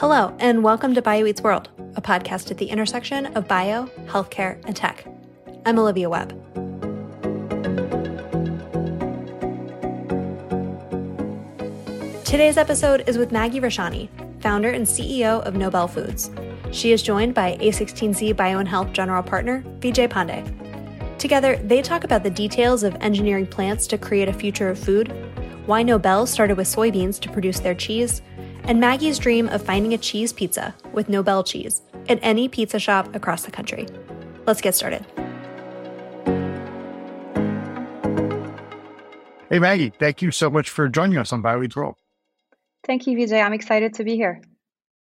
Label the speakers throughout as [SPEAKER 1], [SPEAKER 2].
[SPEAKER 1] Hello, and welcome to Bio Eats World, a podcast at the intersection of bio, healthcare, and tech. I'm Olivia Webb. Today's episode is with Magi Richani, founder and CEO of Nobell Foods. She is joined by A16Z Bio and Health General Partner, Vijay Pande. Together, they talk about the details of engineering plants to create a future of food, why Nobell started with soybeans to produce their cheese, and Magi's dream of finding a cheese pizza with Nobell cheese at any pizza shop across the country. Let's get started.
[SPEAKER 2] Hey, Maggie, thank you so much for joining us on BioEats World.
[SPEAKER 3] Thank you, Vijay. I'm excited to be here.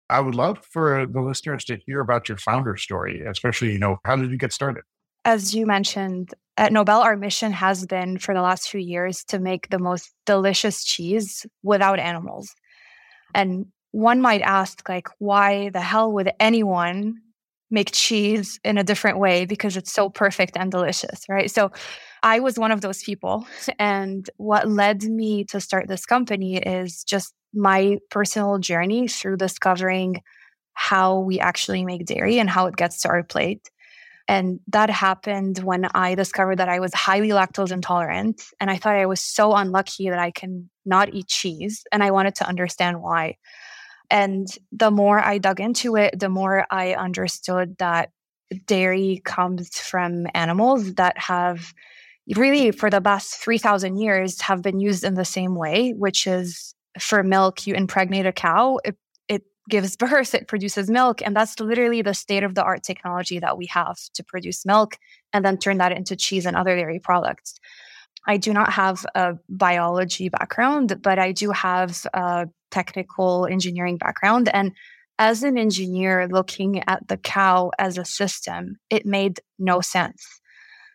[SPEAKER 2] I would love for uh, the listeners to hear about your founder story, especially, you know, how did you get started?
[SPEAKER 3] As you mentioned, at Nobell, our mission has been for the last few years to make the most delicious cheese without animals. And one might ask, like, why the hell would anyone make cheese in a different way because it's so perfect and delicious, right? So I was one of those people. And what led me to start this company is just my personal journey through discovering how we actually make dairy and how it gets to our plate. And that happened when I discovered that I was highly lactose intolerant. And I thought I was so unlucky that I can not eat cheese. And I wanted to understand why. And the more I dug into it, the more I understood that dairy comes from animals that have really, for the past 3,000 years, have been used in the same way, which is for milk, you impregnate a cow, it, gives birth, it produces milk. And that's literally the state of the art technology that we have to produce milk and then turn that into cheese and other dairy products. I do not have a biology background, but I do have a technical engineering background. And as an engineer looking at the cow as a system, it made no sense.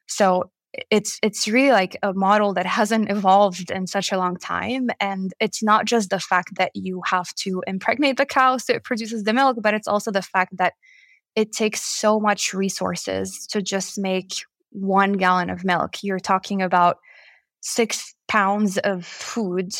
[SPEAKER 3] So it's it's really like a model that hasn't evolved in such a long time and it's not just the fact that you have to impregnate the cow so it produces the milk but it's also the fact that it takes so much resources to just make one gallon of milk. You're talking about six pounds of food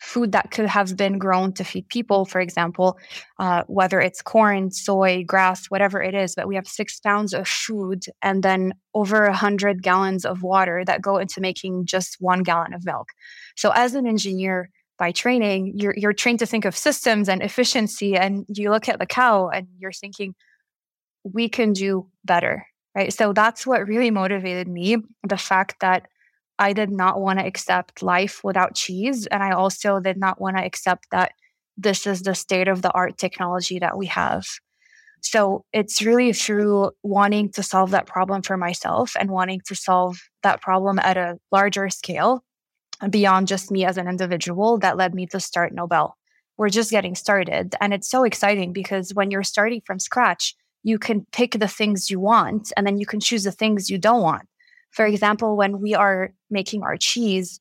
[SPEAKER 3] food that could have been grown to feed people, for example, uh, whether it's corn, soy, grass, whatever it is. But we have six pounds of food and then over a hundred gallons of water that go into making just one gallon of milk. So as an engineer by training, you're you're trained to think of systems and efficiency, and you look at the cow and you're thinking, we can do better. Right. So that's what really motivated me. The fact that I did not want to accept life without cheese. And I also did not want to accept that this is the state of the art technology that we have. So it's really through wanting to solve that problem for myself and wanting to solve that problem at a larger scale beyond just me as an individual that led me to start Nobell. We're just getting started. And it's so exciting because when you're starting from scratch, you can pick the things you want and then you can choose the things you don't want. For example, when we are making our cheese,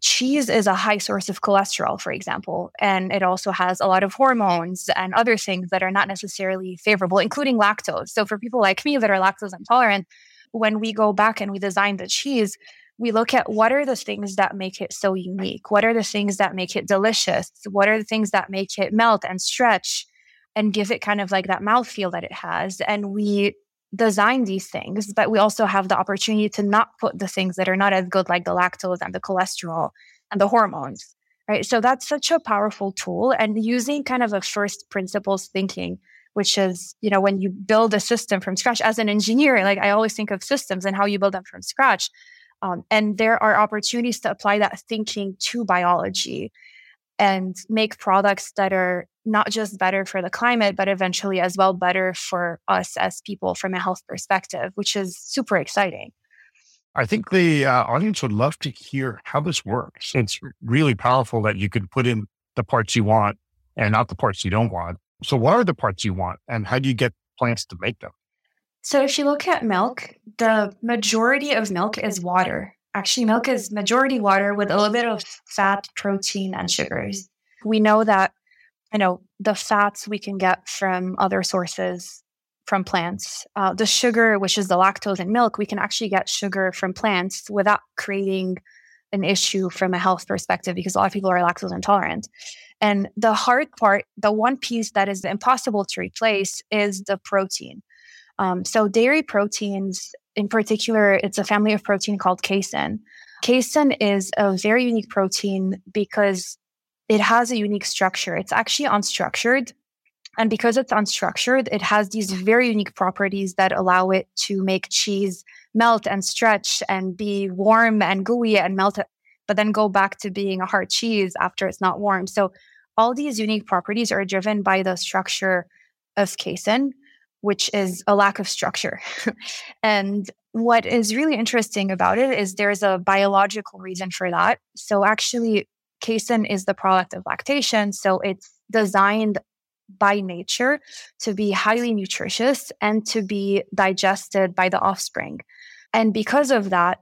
[SPEAKER 3] cheese is a high source of cholesterol, for example, and it also has a lot of hormones and other things that are not necessarily favorable, including lactose. So, for people like me that are lactose intolerant, when we go back and we design the cheese, we look at what are the things that make it so unique? What are the things that make it delicious? What are the things that make it melt and stretch and give it kind of like that mouthfeel that it has? And we design these things, but we also have the opportunity to not put the things that are not as good, like the lactose and the cholesterol and the hormones. Right. So that's such a powerful tool. And using kind of a first principles thinking, which is, you know, when you build a system from scratch as an engineer, like I always think of systems and how you build them from scratch. Um, and there are opportunities to apply that thinking to biology and make products that are not just better for the climate, but eventually as well better for us as people from a health perspective, which is super exciting.
[SPEAKER 2] I think the uh, audience would love to hear how this works. It's really powerful that you can put in the parts you want and not the parts you don't want. So, what are the parts you want, and how do you get plants to make them?
[SPEAKER 3] So, if you look at milk, the majority of milk is water. Actually, milk is majority water with a little bit of fat, protein, and sugars. We know that, you know, the fats we can get from other sources from plants. Uh, the sugar, which is the lactose in milk, we can actually get sugar from plants without creating an issue from a health perspective because a lot of people are lactose intolerant. And the hard part, the one piece that is impossible to replace is the protein. Um, so, dairy proteins in particular, it's a family of protein called casein. Casein is a very unique protein because it has a unique structure. It's actually unstructured. And because it's unstructured, it has these very unique properties that allow it to make cheese melt and stretch and be warm and gooey and melt, but then go back to being a hard cheese after it's not warm. So all these unique properties are driven by the structure of casein which is a lack of structure. and what is really interesting about it is there's a biological reason for that. So actually, casein is the product of lactation. So it's designed by nature to be highly nutritious and to be digested by the offspring. And because of that,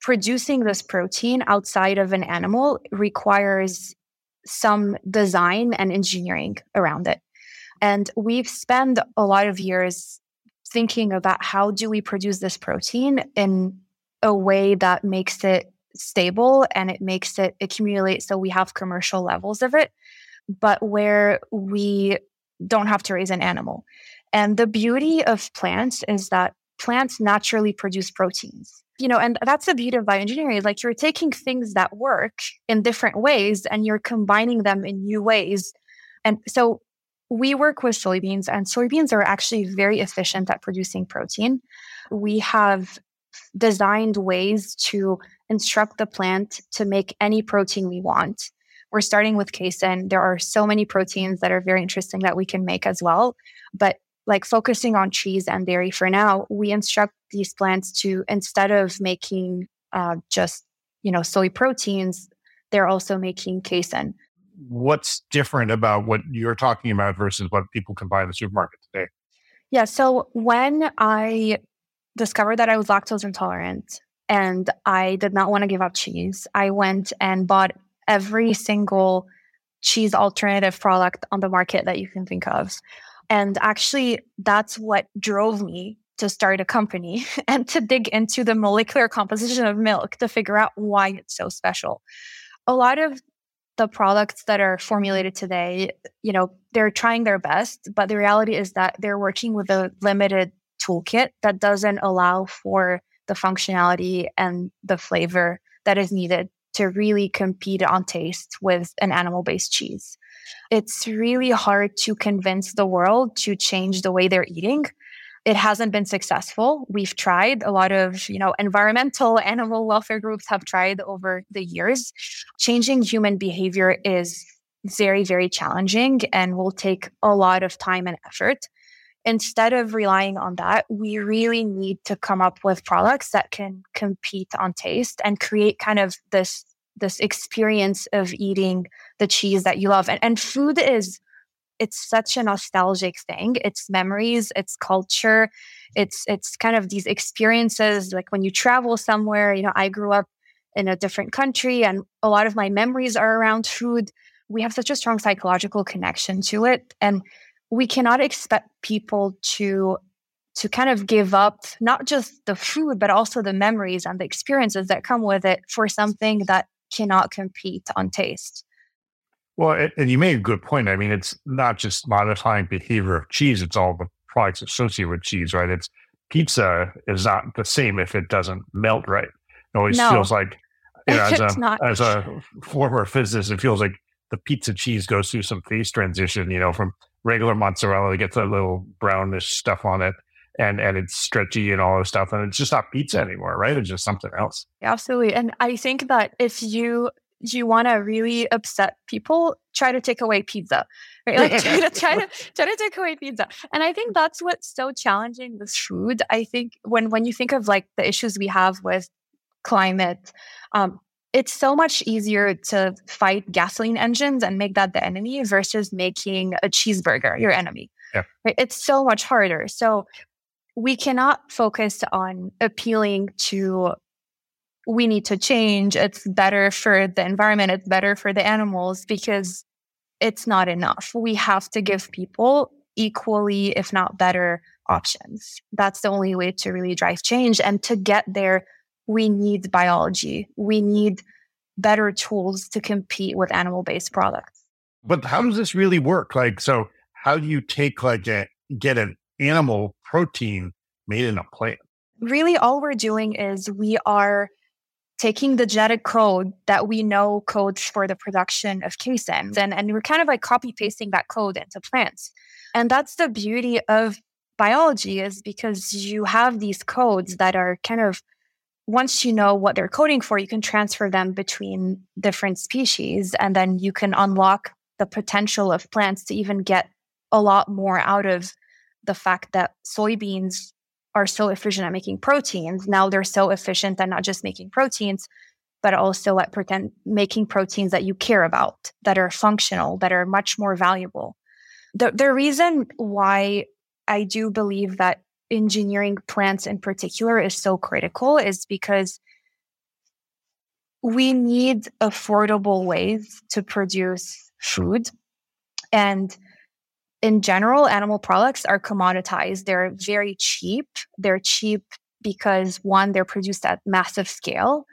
[SPEAKER 3] producing this protein outside of an animal requires some design and engineering around it. And we've spent a lot of years thinking about how do we produce this protein in a way that makes it stable and it makes it accumulate so we have commercial levels of it, but where we don't have to raise an animal. And the beauty of plants is that plants naturally produce proteins. You know, and that's the beauty of bioengineering. Like you're taking things that work in different ways and you're combining them in new ways. And so we work with soybeans, and soybeans are actually very efficient at producing protein. We have designed ways to instruct the plant to make any protein we want. We're starting with casein. There are so many proteins that are very interesting that we can make as well. But like focusing on cheese and dairy for now, we instruct these plants to instead of making uh, just you know soy proteins, they're also making casein
[SPEAKER 2] what's different about what you're talking about versus what people can buy in the supermarket today?
[SPEAKER 3] Yeah. So when I discovered that I was lactose intolerant and I did not want to give up cheese, I went and bought every single cheese alternative product on the market that you can think of. And actually, that's what drove me to start a company and to dig into the molecular composition of milk to figure out why it's so special. A lot of the products that are formulated today, you know, they're trying their best, but the reality is that they're working with a limited toolkit that doesn't allow for the functionality and the flavor that is needed to really compete on taste with an animal based cheese. It's really hard to convince the world to change the way they're eating it hasn't been successful. We've tried a lot of, you know, environmental animal welfare groups have tried over the years. Changing human behavior is very, very challenging and will take a lot of time and effort. Instead of relying on that, we really need to come up with products that can compete on taste and create kind of this this experience of eating the cheese that you love. And, and food is it's such a nostalgic thing. It's memories, it's culture, it's it's kind of these experiences like when you travel somewhere, you know, I grew up in a different country and a lot of my memories are around food. We have such a strong psychological connection to it and we cannot expect people to to kind of give up not just the food but also the memories and the experiences that come with it for something that cannot compete on taste.
[SPEAKER 2] Well, and you made a good point. I mean, it's not just modifying behavior of cheese; it's all the products associated with cheese, right? It's pizza is not the same if it doesn't melt right. It always no. feels like, you know, as a as a former physicist, it feels like the pizza cheese goes through some phase transition. You know, from regular mozzarella, it gets a little brownish stuff on it, and and it's stretchy and all this stuff, and it's just not pizza anymore, right? It's just something else.
[SPEAKER 3] Absolutely, and I think that if you you want to really upset people, try to take away pizza. Right? Like try to try to try to take away pizza. And I think that's what's so challenging with food. I think when when you think of like the issues we have with climate, um, it's so much easier to fight gasoline engines and make that the enemy versus making a cheeseburger your enemy.
[SPEAKER 2] Yeah.
[SPEAKER 3] It's so much harder. So we cannot focus on appealing to we need to change. It's better for the environment. It's better for the animals because it's not enough. We have to give people equally, if not better, options. That's the only way to really drive change. And to get there, we need biology. We need better tools to compete with animal based products.
[SPEAKER 2] But how does this really work? Like, so how do you take like a, get an animal protein made in a plant?
[SPEAKER 3] Really, all we're doing is we are taking the genetic code that we know codes for the production of casein and, and we're kind of like copy pasting that code into plants. And that's the beauty of biology is because you have these codes that are kind of once you know what they're coding for, you can transfer them between different species and then you can unlock the potential of plants to even get a lot more out of the fact that soybeans are so efficient at making proteins. Now they're so efficient at not just making proteins, but also at pretend making proteins that you care about, that are functional, that are much more valuable. The, the reason why I do believe that engineering plants in particular is so critical is because we need affordable ways to produce food. And in general, animal products are commoditized. They're very cheap. They're cheap because one, they're produced at massive scale.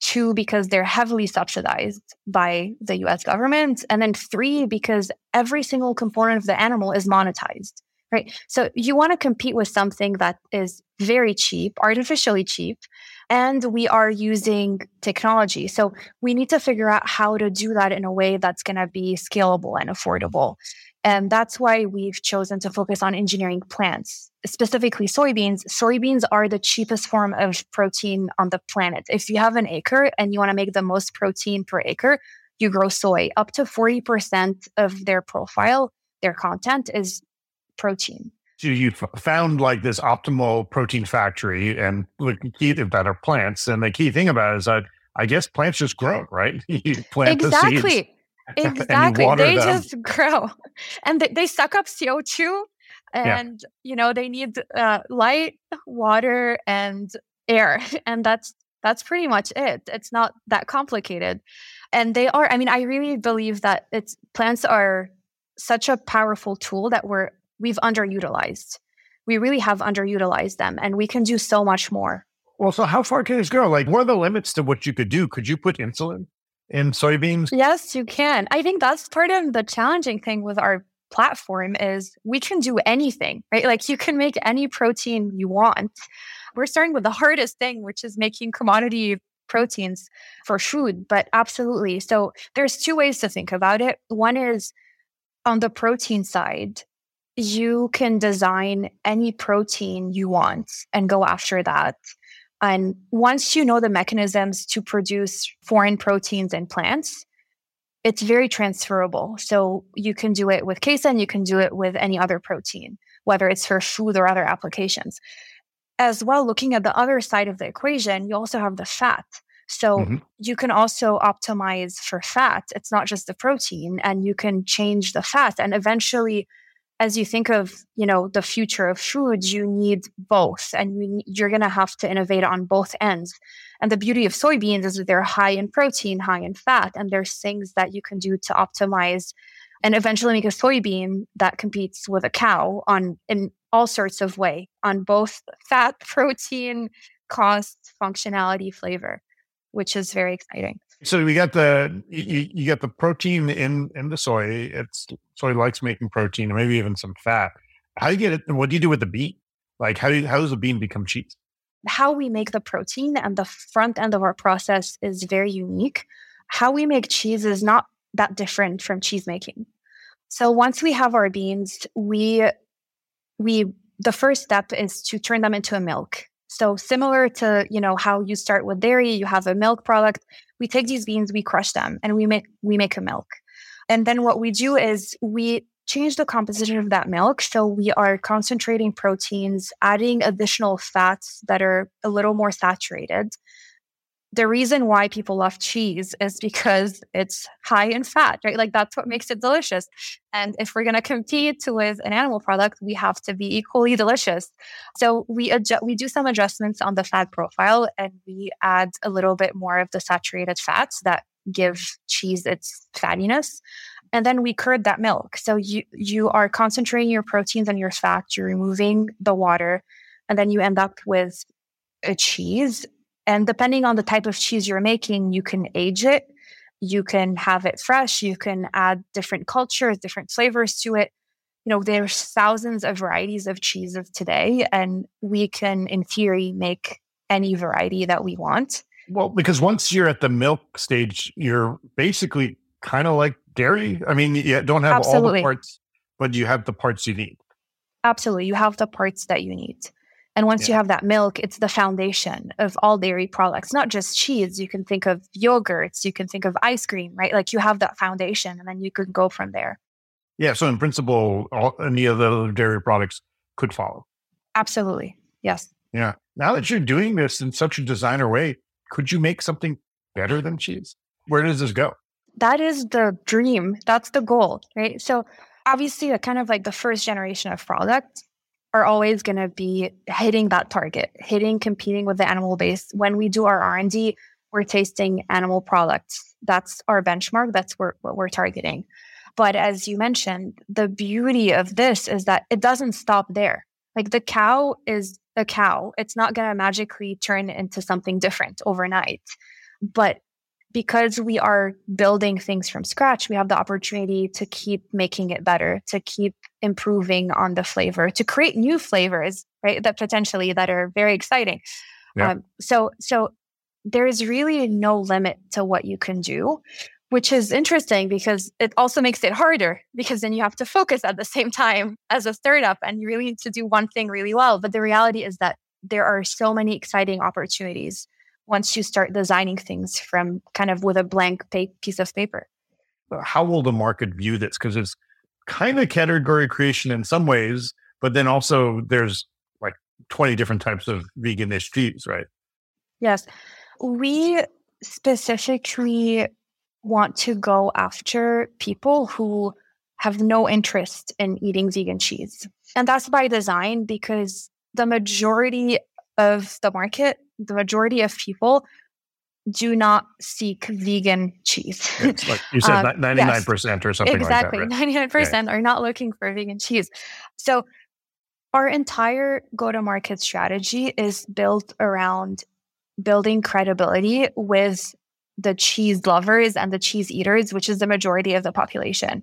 [SPEAKER 3] Two, because they're heavily subsidized by the US government. And then three, because every single component of the animal is monetized, right? So you want to compete with something that is very cheap, artificially cheap, and we are using technology. So we need to figure out how to do that in a way that's going to be scalable and affordable. And that's why we've chosen to focus on engineering plants, specifically soybeans. Soybeans are the cheapest form of protein on the planet. If you have an acre and you want to make the most protein per acre, you grow soy. Up to 40% of their profile, their content is protein.
[SPEAKER 2] So you found like this optimal protein factory and the key that are plants. And the key thing about it is that I guess plants just grow, right?
[SPEAKER 3] you plant exactly. the seeds Exactly. they them. just grow and they, they suck up CO2 and, yeah. you know, they need uh, light, water, and air. And that's, that's pretty much it. It's not that complicated. And they are, I mean, I really believe that it's plants are such a powerful tool that we're, we've underutilized. We really have underutilized them and we can do so much more.
[SPEAKER 2] Well, so how far can this go? Like, what are the limits to what you could do? Could you put insulin in soybeans?
[SPEAKER 3] Yes, you can. I think that's part of the challenging thing with our platform is we can do anything, right? Like you can make any protein you want. We're starting with the hardest thing, which is making commodity proteins for food, but absolutely. So there's two ways to think about it. One is on the protein side, you can design any protein you want and go after that. And once you know the mechanisms to produce foreign proteins in plants, it's very transferable. So you can do it with casein, you can do it with any other protein, whether it's for food or other applications. As well, looking at the other side of the equation, you also have the fat. So mm-hmm. you can also optimize for fat. It's not just the protein, and you can change the fat. And eventually, as you think of you know the future of food you need both and you're going to have to innovate on both ends. And the beauty of soybeans is that they're high in protein high in fat and there's things that you can do to optimize and eventually make a soybean that competes with a cow on in all sorts of way on both fat protein cost functionality flavor which is very exciting
[SPEAKER 2] so we got the you, you got the protein in in the soy. It's soy likes making protein, and maybe even some fat. How do you get it? What do you do with the bean? Like how do you, how does the bean become cheese?
[SPEAKER 3] How we make the protein and the front end of our process is very unique. How we make cheese is not that different from cheese making. So once we have our beans, we we the first step is to turn them into a milk. So similar to, you know, how you start with dairy, you have a milk product. We take these beans, we crush them, and we make we make a milk. And then what we do is we change the composition of that milk. So we are concentrating proteins, adding additional fats that are a little more saturated the reason why people love cheese is because it's high in fat, right? Like that's what makes it delicious. And if we're going to compete with an animal product, we have to be equally delicious. So we adjust, we do some adjustments on the fat profile and we add a little bit more of the saturated fats that give cheese its fattiness. And then we curd that milk. So you you are concentrating your proteins and your fat, you're removing the water, and then you end up with a cheese and depending on the type of cheese you're making, you can age it, you can have it fresh, you can add different cultures, different flavors to it. You know, there's thousands of varieties of cheeses today, and we can, in theory, make any variety that we want.
[SPEAKER 2] Well, because once you're at the milk stage, you're basically kind of like dairy. I mean, you don't have Absolutely. all the parts, but you have the parts you need.
[SPEAKER 3] Absolutely. You have the parts that you need. And once yeah. you have that milk, it's the foundation of all dairy products, not just cheese. You can think of yogurts, you can think of ice cream, right? Like you have that foundation and then you can go from there.
[SPEAKER 2] Yeah. So, in principle, all, any of the other dairy products could follow.
[SPEAKER 3] Absolutely. Yes.
[SPEAKER 2] Yeah. Now that you're doing this in such a designer way, could you make something better than cheese? Where does this go?
[SPEAKER 3] That is the dream. That's the goal, right? So, obviously, a kind of like the first generation of product are always going to be hitting that target, hitting competing with the animal base. When we do our R&D, we're tasting animal products. That's our benchmark. That's what we're targeting. But as you mentioned, the beauty of this is that it doesn't stop there. Like the cow is a cow. It's not going to magically turn into something different overnight. But because we are building things from scratch, we have the opportunity to keep making it better, to keep improving on the flavor, to create new flavors, right? That potentially that are very exciting. Yeah. Um, so, so there is really no limit to what you can do, which is interesting because it also makes it harder because then you have to focus at the same time as a startup and you really need to do one thing really well. But the reality is that there are so many exciting opportunities once you start designing things from kind of with a blank piece of paper.
[SPEAKER 2] How will the market view this? Because it's kind of category creation in some ways, but then also there's like 20 different types of veganish cheese, right?
[SPEAKER 3] Yes. We specifically want to go after people who have no interest in eating vegan cheese. And that's by design because the majority of the market the majority of people do not seek vegan cheese.
[SPEAKER 2] It's like you said, um, 99% yes, or something
[SPEAKER 3] exactly,
[SPEAKER 2] like that. Exactly.
[SPEAKER 3] Right? 99% yeah. are not looking for vegan cheese. So our entire go to market strategy is built around building credibility with the cheese lovers and the cheese eaters, which is the majority of the population.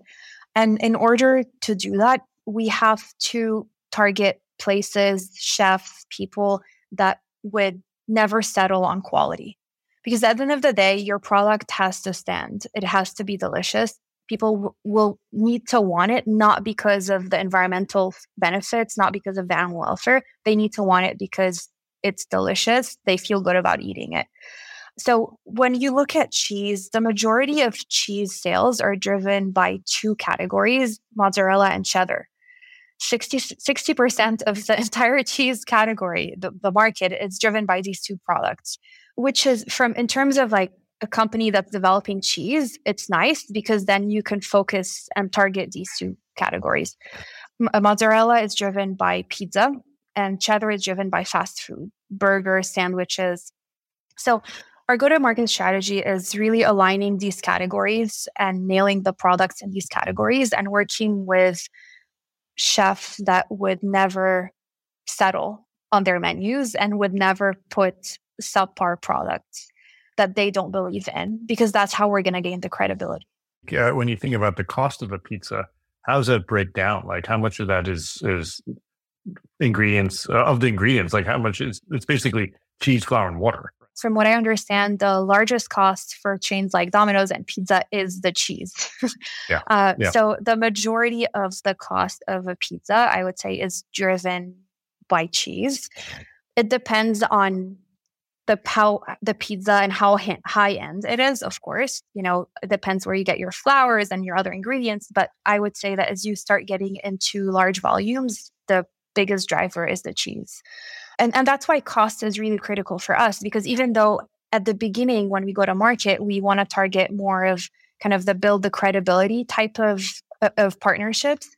[SPEAKER 3] And in order to do that, we have to target places, chefs, people that would never settle on quality. Because at the end of the day, your product has to stand. It has to be delicious. People w- will need to want it, not because of the environmental benefits, not because of the animal welfare. They need to want it because it's delicious. They feel good about eating it. So when you look at cheese, the majority of cheese sales are driven by two categories, mozzarella and cheddar. 60, percent of the entire cheese category, the, the market is driven by these two products, which is from in terms of like a company that's developing cheese, it's nice because then you can focus and target these two categories. M- uh, mozzarella is driven by pizza and cheddar is driven by fast food, burgers, sandwiches. So our go to market strategy is really aligning these categories and nailing the products in these categories and working with chefs that would never settle on their menus and would never put subpar products that they don't believe in because that's how we're going to gain the credibility.
[SPEAKER 2] Yeah, when you think about the cost of a pizza, how does that break down? Like how much of that is is ingredients uh, of the ingredients? Like how much is it's basically cheese, flour, and water
[SPEAKER 3] from what I understand, the largest cost for chains like Domino's and pizza is the cheese. yeah. Uh, yeah. So the majority of the cost of a pizza, I would say, is driven by cheese. it depends on the how the pizza and how high end it is of course you know it depends where you get your flours and your other ingredients but i would say that as you start getting into large volumes the biggest driver is the cheese and and that's why cost is really critical for us because even though at the beginning when we go to market we want to target more of kind of the build the credibility type of of partnerships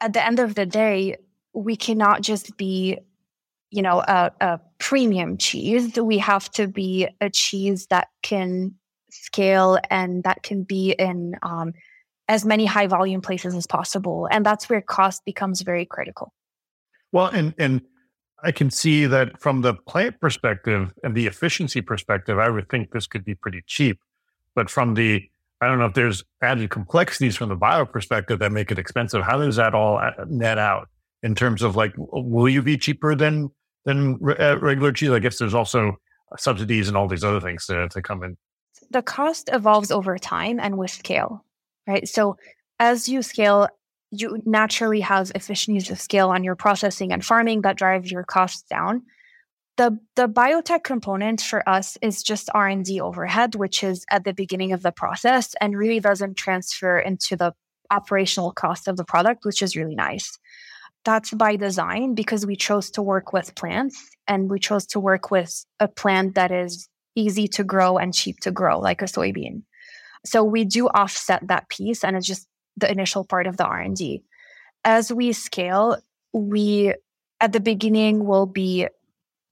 [SPEAKER 3] at the end of the day we cannot just be you know a, a premium cheese. We have to be a cheese that can scale and that can be in um, as many high volume places as possible. And that's where cost becomes very critical.
[SPEAKER 2] Well and and i can see that from the plant perspective and the efficiency perspective i would think this could be pretty cheap but from the i don't know if there's added complexities from the bio perspective that make it expensive how does that all uh, net out in terms of like will you be cheaper than than uh, regular cheese? I guess there's also subsidies and all these other things to, to come in.
[SPEAKER 3] The cost evolves over time and with scale, right? So as you scale, you naturally have efficiencies of scale on your processing and farming that drive your costs down. The, the biotech component for us is just R&D overhead, which is at the beginning of the process and really doesn't transfer into the operational cost of the product, which is really nice that's by design because we chose to work with plants and we chose to work with a plant that is easy to grow and cheap to grow, like a soybean. So we do offset that piece, and it's just the initial part of the R and D. As we scale, we at the beginning will be,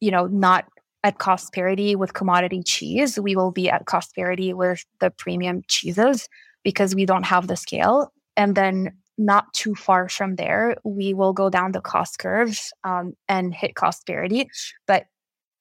[SPEAKER 3] you know, not at cost parity with commodity cheese. We will be at cost parity with the premium cheeses because we don't have the scale. And then not too far from there, we will go down the cost curve um, and hit cost parity. But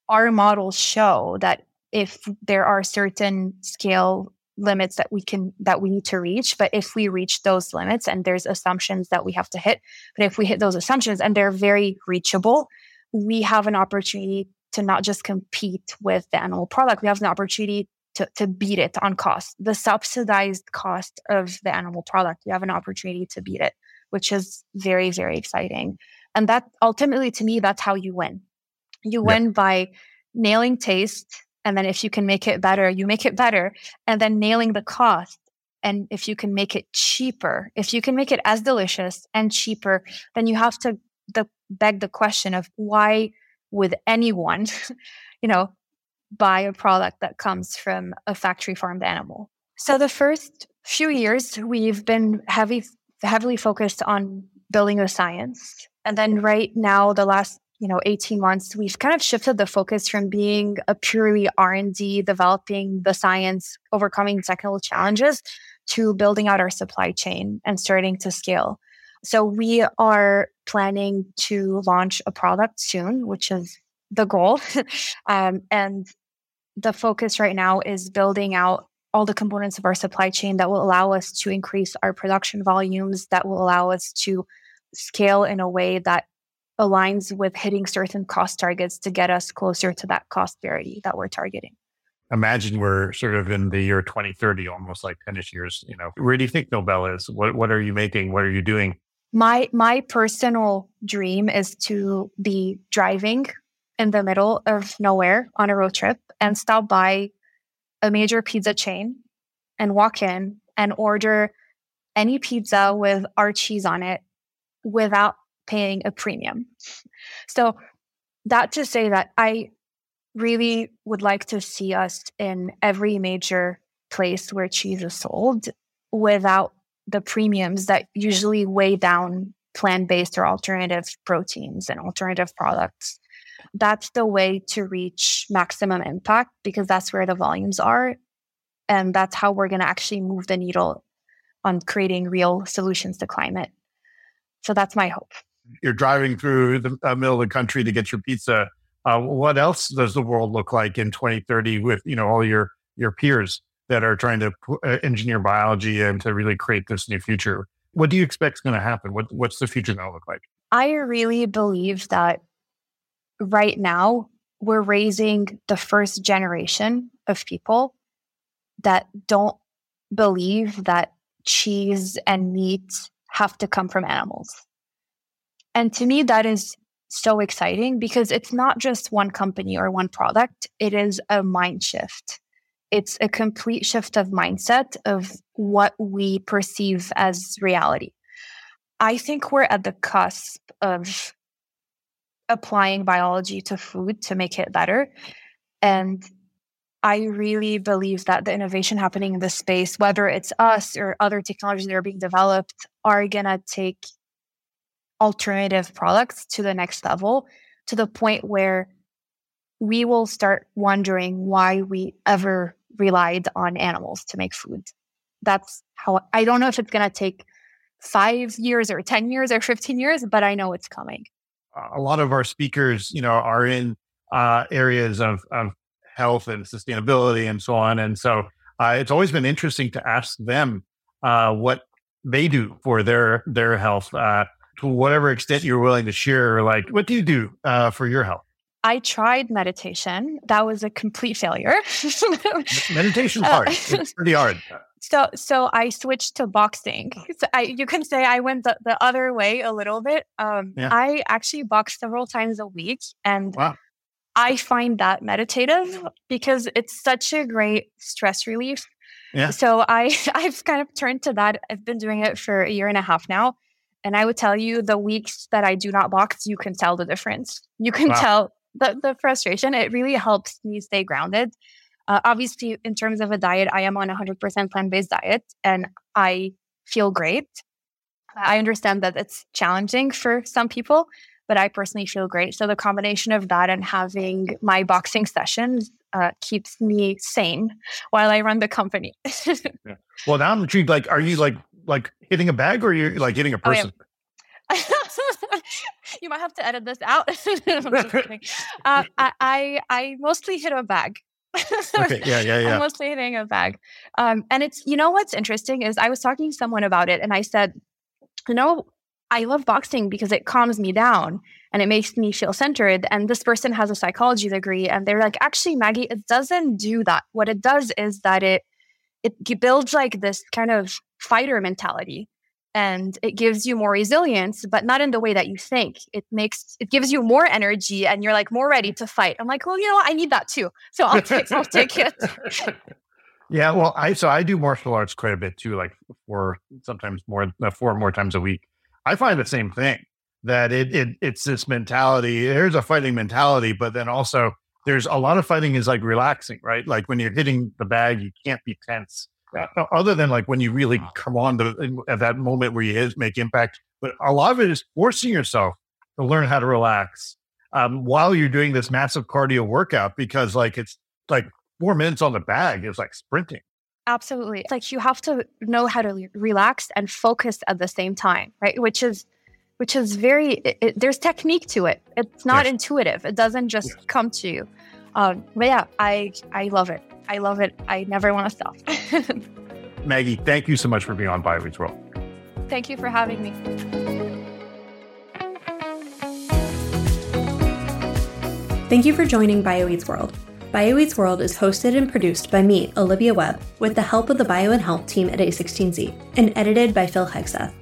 [SPEAKER 3] our models show that if there are certain scale limits that we can that we need to reach but if we reach those limits and there's assumptions that we have to hit but if we hit those assumptions and they're very reachable we have an opportunity to not just compete with the animal product we have an opportunity to, to beat it on cost. The subsidized cost of the animal product, you have an opportunity to beat it, which is very, very exciting. And that ultimately, to me, that's how you win. You win by nailing taste. And then if you can make it better, you make it better. And then nailing the cost. And if you can make it cheaper, if you can make it as delicious and cheaper, then you have to the, beg the question of why would anyone, you know, buy a product that comes from a factory farmed animal. So the first few years, we've been heavy, heavily focused on building the science. And then right now, the last you know 18 months we've kind of shifted the focus from being a purely r&d developing the science overcoming technical challenges to building out our supply chain and starting to scale so we are planning to launch a product soon which is the goal. um, and the focus right now is building out all the components of our supply chain that will allow us to increase our production volumes, that will allow us to scale in a way that aligns with hitting certain cost targets to get us closer to that cost parity that we're targeting.
[SPEAKER 2] Imagine we're sort of in the year 2030, almost like 10ish years. You know, where do you think Nobell is? What what are you making? What are you doing?
[SPEAKER 3] My my personal dream is to be driving in the middle of nowhere on a road trip and stop by a major pizza chain and walk in and order any pizza with our cheese on it without paying a premium. So, that to say that I really would like to see us in every major place where cheese is sold without the premiums that usually weigh down plant based or alternative proteins and alternative products that's the way to reach maximum impact because that's where the volumes are. And that's how we're going to actually move the needle on creating real solutions to climate. So that's my hope.
[SPEAKER 2] You're driving through the uh, middle of the country to get your pizza. Uh, what else does the world look like in 2030 with you know all your your peers that are trying to uh, engineer biology and to really create this new future? What do you expect is going to happen? What what's the future going to look like?
[SPEAKER 3] I really believe that right now we're raising the first generation of people that don't believe that cheese and meat have to come from animals. And to me, that is so exciting because it's not just one company or one product, it is a mind shift. It's a complete shift of mindset of what we perceive as reality. I think we're at the cusp of applying biology to food to make it better. And I really believe that the innovation happening in this space, whether it's us or other technologies that are being developed, are going to take alternative products to the next level to the point where we will start wondering why we ever relied on animals to make food. That's how I don't know if it's going to take five years or 10 years or 15 years, but I know it's coming.
[SPEAKER 2] A lot of our speakers, you know, are in uh, areas of, of health and sustainability and so on. And so uh, it's always been interesting to ask them uh, what they do for their their health uh, to whatever extent you're willing to share. Like, what do you do uh, for your health?
[SPEAKER 3] I tried meditation. That was a complete failure.
[SPEAKER 2] Meditation's uh, hard. It's pretty hard.
[SPEAKER 3] So, so I switched to boxing. So I, you can say I went the, the other way a little bit. Um, yeah. I actually box several times a week, and wow. I find that meditative because it's such a great stress relief. Yeah. So I, I've kind of turned to that. I've been doing it for a year and a half now. And I would tell you the weeks that I do not box, you can tell the difference. You can wow. tell the, the frustration. It really helps me stay grounded. Uh, obviously, in terms of a diet, I am on a 100% plant based diet and I feel great. I understand that it's challenging for some people, but I personally feel great. So the combination of that and having my boxing sessions uh, keeps me sane while I run the company.
[SPEAKER 2] yeah. Well, now I'm intrigued. Like, are you like like hitting a bag, or you're like hitting a oh, person?
[SPEAKER 3] you might have to edit this out. uh, I, I, I mostly hit a bag.
[SPEAKER 2] okay. Yeah, yeah, yeah.
[SPEAKER 3] I'm mostly hitting a bag. Um, and it's you know what's interesting is I was talking to someone about it, and I said, you know, I love boxing because it calms me down and it makes me feel centered. And this person has a psychology degree, and they're like, actually, Magi, it doesn't do that. What it does is that it it builds like this kind of fighter mentality and it gives you more resilience but not in the way that you think. It makes it gives you more energy and you're like more ready to fight. I'm like well you know i need that too so i'll take i'll take it.
[SPEAKER 2] Yeah well i so i do martial arts quite a bit too like four sometimes more uh, four more times a week. I find the same thing that it, it it's this mentality there's a fighting mentality but then also there's a lot of fighting is like relaxing right like when you're hitting the bag you can't be tense uh, other than like when you really come on to at that moment where you make impact. But a lot of it is forcing yourself to learn how to relax um, while you're doing this massive cardio workout because like it's like four minutes on the bag is like sprinting.
[SPEAKER 3] Absolutely. It's like you have to know how to relax and focus at the same time, right? Which is which is very it, it, there's technique to it. It's not yes. intuitive. It doesn't just yes. come to you. Um, but yeah, I I love it. I love it. I never want to stop.
[SPEAKER 2] Magi, thank you so much for being on BioEats World.
[SPEAKER 3] Thank you for having me.
[SPEAKER 1] Thank you for joining BioEats World. BioEats World is hosted and produced by me, Olivia Webb, with the help of the Bio and Health team at A16Z, and edited by Phil Hegseth.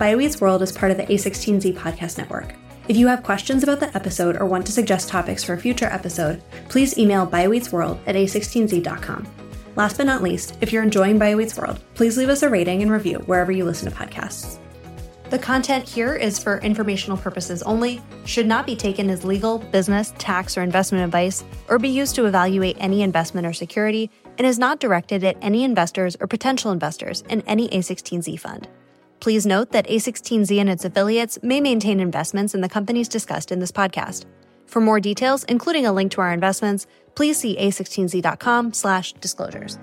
[SPEAKER 1] BioEats World is part of the A16Z podcast network. If you have questions about the episode or want to suggest topics for a future episode, please email bioeatsworld at a16z.com. Last but not least, if you're enjoying BioEats World, please leave us a rating and review wherever you listen to podcasts. The content here is for informational purposes only, should not be taken as legal, business, tax, or investment advice, or be used to evaluate any investment or security, and is not directed at any investors or potential investors in any A16Z fund. Please note that A16Z and its affiliates may maintain investments in the companies discussed in this podcast. For more details, including a link to our investments, please see a16z.com/disclosures.